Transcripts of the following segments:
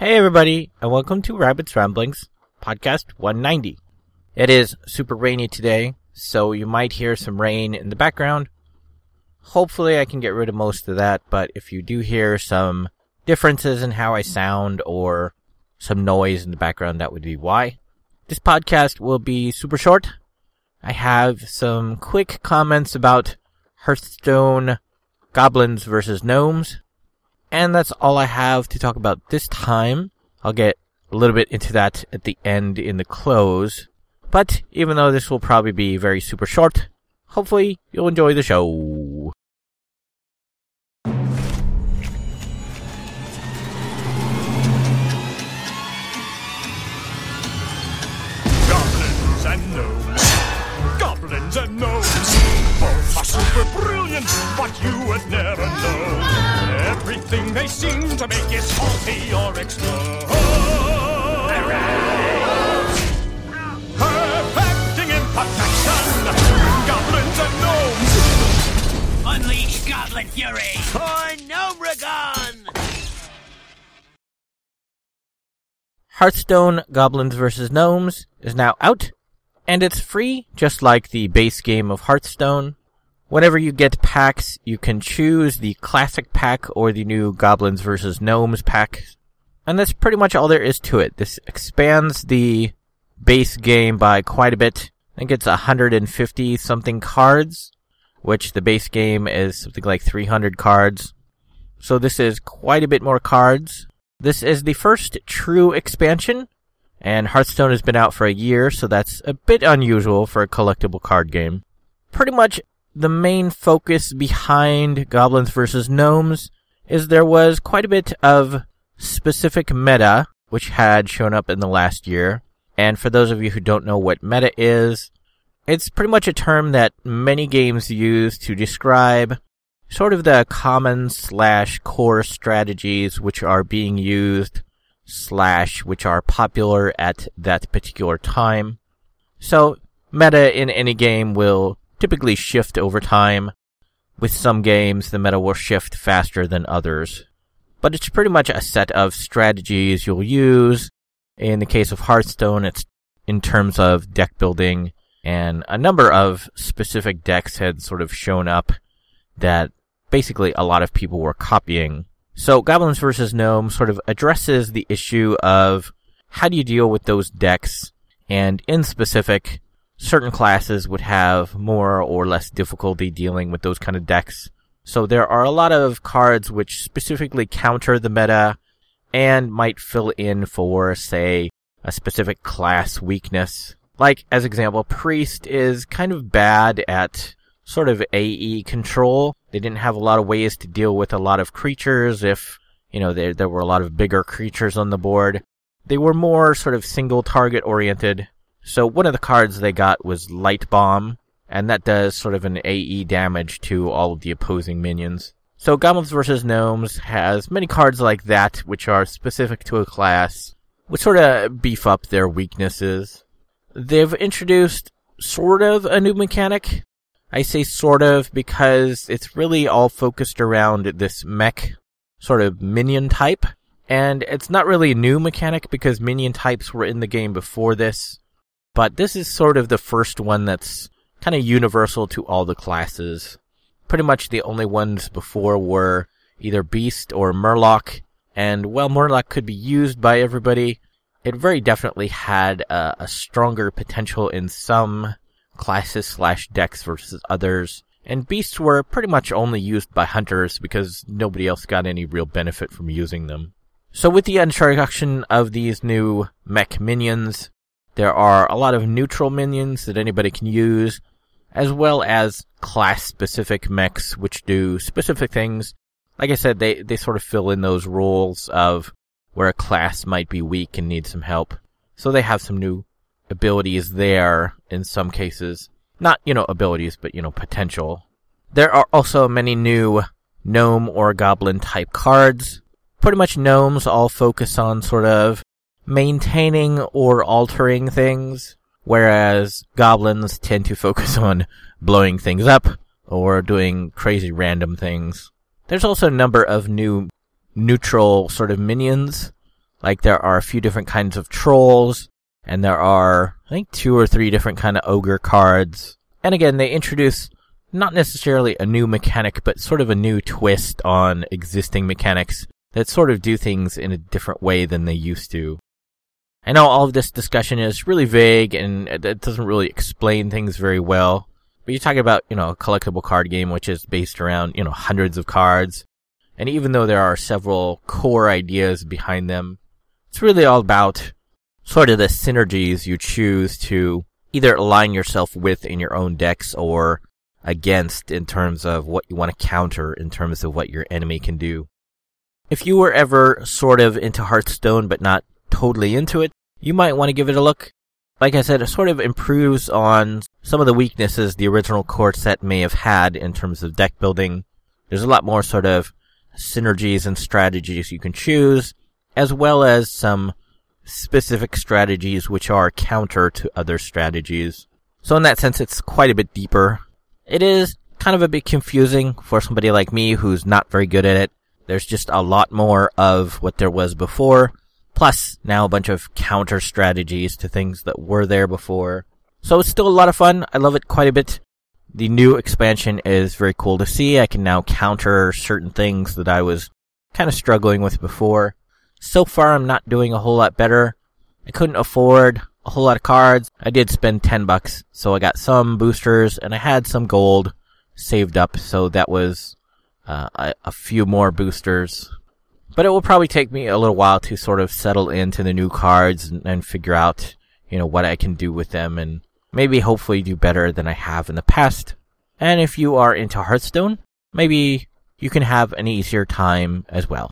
Hey everybody, and welcome to Rabbit's Ramblings, podcast 190. It is super rainy today, so you might hear some rain in the background. Hopefully I can get rid of most of that, but if you do hear some differences in how I sound or some noise in the background, that would be why. This podcast will be super short. I have some quick comments about Hearthstone goblins versus gnomes. And that's all I have to talk about this time. I'll get a little bit into that at the end in the close. But even though this will probably be very super short, hopefully you'll enjoy the show. Goblins and gnomes. Goblins and gnomes. Both are super brilliant, but you would never know. Everything they seem to make is faulty or explode. Perfecting imperfection. Goblins and gnomes. Unleash Goblin Fury! For Gnomeregan! Hearthstone Goblins vs. Gnomes is now out, and it's free, just like the base game of Hearthstone. Whenever you get packs, you can choose the classic pack or the new Goblins vs. Gnomes pack. And that's pretty much all there is to it. This expands the base game by quite a bit. I think it's 150 something cards, which the base game is something like 300 cards. So this is quite a bit more cards. This is the first true expansion, and Hearthstone has been out for a year, so that's a bit unusual for a collectible card game. Pretty much the main focus behind Goblins vs. Gnomes is there was quite a bit of specific meta, which had shown up in the last year. And for those of you who don't know what meta is, it's pretty much a term that many games use to describe sort of the common slash core strategies which are being used slash which are popular at that particular time. So meta in any game will typically shift over time. With some games, the meta will shift faster than others. But it's pretty much a set of strategies you'll use. In the case of Hearthstone, it's in terms of deck building, and a number of specific decks had sort of shown up that basically a lot of people were copying. So Goblins vs. Gnome sort of addresses the issue of how do you deal with those decks, and in specific, certain classes would have more or less difficulty dealing with those kind of decks. So there are a lot of cards which specifically counter the meta and might fill in for, say, a specific class weakness. Like, as example, Priest is kind of bad at sort of AE control. They didn't have a lot of ways to deal with a lot of creatures if, you know, there, there were a lot of bigger creatures on the board. They were more sort of single target oriented. So one of the cards they got was Light Bomb, and that does sort of an AE damage to all of the opposing minions. So Goblins vs. Gnomes has many cards like that, which are specific to a class, which sort of beef up their weaknesses. They've introduced sort of a new mechanic. I say sort of because it's really all focused around this mech sort of minion type. And it's not really a new mechanic because minion types were in the game before this. But this is sort of the first one that's kind of universal to all the classes. Pretty much the only ones before were either Beast or Murloc. And while Murloc could be used by everybody, it very definitely had a, a stronger potential in some classes slash decks versus others. And beasts were pretty much only used by hunters because nobody else got any real benefit from using them. So with the introduction of these new mech minions, there are a lot of neutral minions that anybody can use, as well as class specific mechs which do specific things. Like I said, they, they sort of fill in those roles of where a class might be weak and need some help. So they have some new abilities there in some cases. Not, you know, abilities, but, you know, potential. There are also many new gnome or goblin type cards. Pretty much gnomes all focus on sort of maintaining or altering things, whereas goblins tend to focus on blowing things up or doing crazy random things. There's also a number of new neutral sort of minions, Like there are a few different kinds of trolls, and there are, I think, two or three different kind of ogre cards. And again, they introduce not necessarily a new mechanic, but sort of a new twist on existing mechanics that sort of do things in a different way than they used to. I know all of this discussion is really vague and it doesn't really explain things very well. But you're talking about, you know, a collectible card game which is based around, you know, hundreds of cards. And even though there are several core ideas behind them, it's really all about sort of the synergies you choose to either align yourself with in your own decks or against in terms of what you want to counter in terms of what your enemy can do. If you were ever sort of into Hearthstone but not totally into it, you might want to give it a look. Like I said, it sort of improves on some of the weaknesses the original core set may have had in terms of deck building. There's a lot more sort of synergies and strategies you can choose, as well as some specific strategies which are counter to other strategies. So in that sense, it's quite a bit deeper. It is kind of a bit confusing for somebody like me who's not very good at it. There's just a lot more of what there was before, plus now a bunch of counter strategies to things that were there before. So it's still a lot of fun. I love it quite a bit. The new expansion is very cool to see. I can now counter certain things that I was kind of struggling with before. So far, I'm not doing a whole lot better. I couldn't afford a whole lot of cards. I did spend 10 bucks, so I got some boosters and I had some gold saved up, so that was uh, a, a few more boosters. But it will probably take me a little while to sort of settle into the new cards and, and figure out, you know, what I can do with them and maybe hopefully do better than I have in the past. And if you are into Hearthstone, maybe you can have an easier time as well.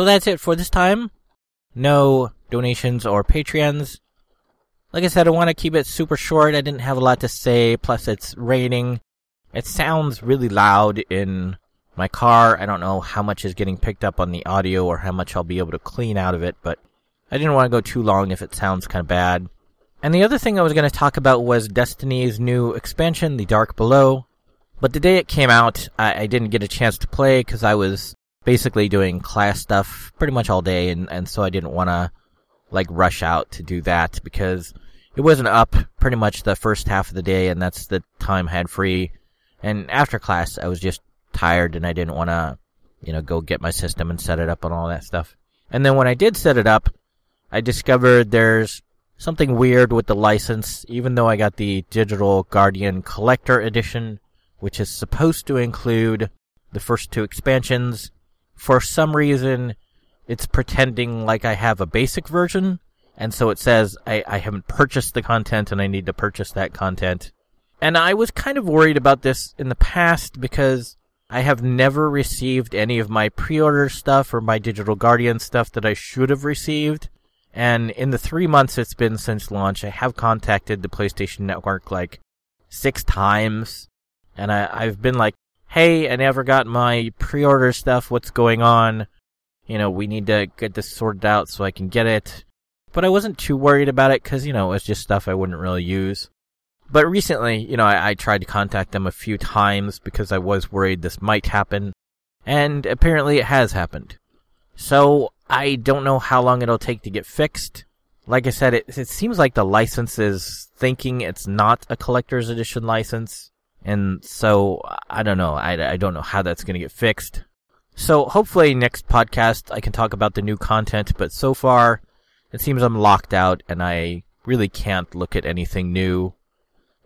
So that's it for this time. No donations or Patreons. Like I said, I want to keep it super short. I didn't have a lot to say. Plus, it's raining. It sounds really loud in my car. I don't know how much is getting picked up on the audio or how much I'll be able to clean out of it, but I didn't want to go too long if it sounds kind of bad. And the other thing I was going to talk about was Destiny's new expansion, The Dark Below. But the day it came out, I, I didn't get a chance to play because I was basically doing class stuff pretty much all day, and, and so I didn't want to like rush out to do that because it wasn't up pretty much the first half of the day, and that's the time I had free. And after class, I was just tired, and I didn't want to, you know, go get my system and set it up and all that stuff. And then when I did set it up, I discovered there's something weird with the license, even though I got the Digital Guardian Collector Edition, which is supposed to include the first two expansions for some reason, it's pretending like I have a basic version, and so it says I, I haven't purchased the content and I need to purchase that content. And I was kind of worried about this in the past because I have never received any of my pre-order stuff or my Digital Guardian stuff that I should have received. And in the three months it's been since launch, I have contacted the PlayStation Network like six times. And I, I've been like, hey, I never got my pre-order stuff. What's going on? You know, we need to get this sorted out so I can get it. But I wasn't too worried about it because, you know, it was just stuff I wouldn't really use. But recently, you know, I, I tried to contact them a few times because I was worried this might happen. And apparently it has happened. So I don't know how long it'll take to get fixed. Like I said, it, it seems like the license is thinking it's not a collector's edition license and so I don't know. I, I don't know how that's going to get fixed. So hopefully next podcast I can talk about the new content, but so far it seems I'm locked out and I really can't look at anything new.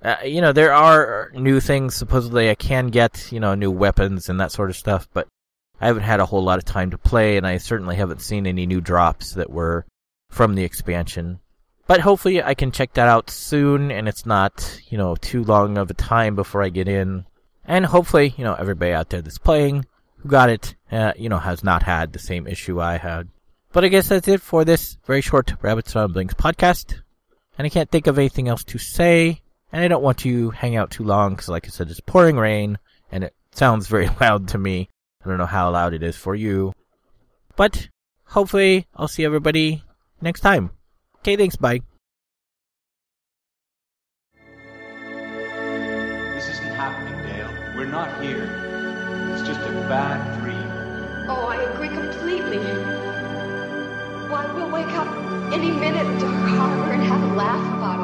Uh, you know, there are new things supposedly I can get, you know, new weapons and that sort of stuff, but I haven't had a whole lot of time to play and I certainly haven't seen any new drops that were from the expansion. But hopefully I can check that out soon and it's not, you know, too long of a time before I get in. And hopefully, you know, everybody out there that's playing, who got it, uh, you know, has not had the same issue I had. But I guess that's it for this very short Rabbit's Ramblings podcast. And I can't think of anything else to say. And I don't want to hang out too long because, like I said, it's pouring rain and it sounds very loud to me. I don't know how loud it is for you. But hopefully, I'll see everybody next time. Okay, thanks. Bye. This isn't happening, Dale. We're not here. It's just a bad dream. Oh, I agree completely. Why, we'll wake up any minute in Dark Harbor and have a laugh about all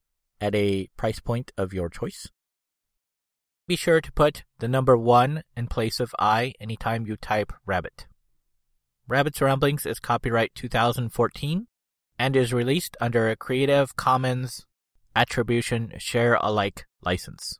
at a price point of your choice. Be sure to put the number one in place of I anytime you type rabbit. Rabbit's Ramblings is copyright 2014 and is released under a Creative Commons Attribution Share Alike license.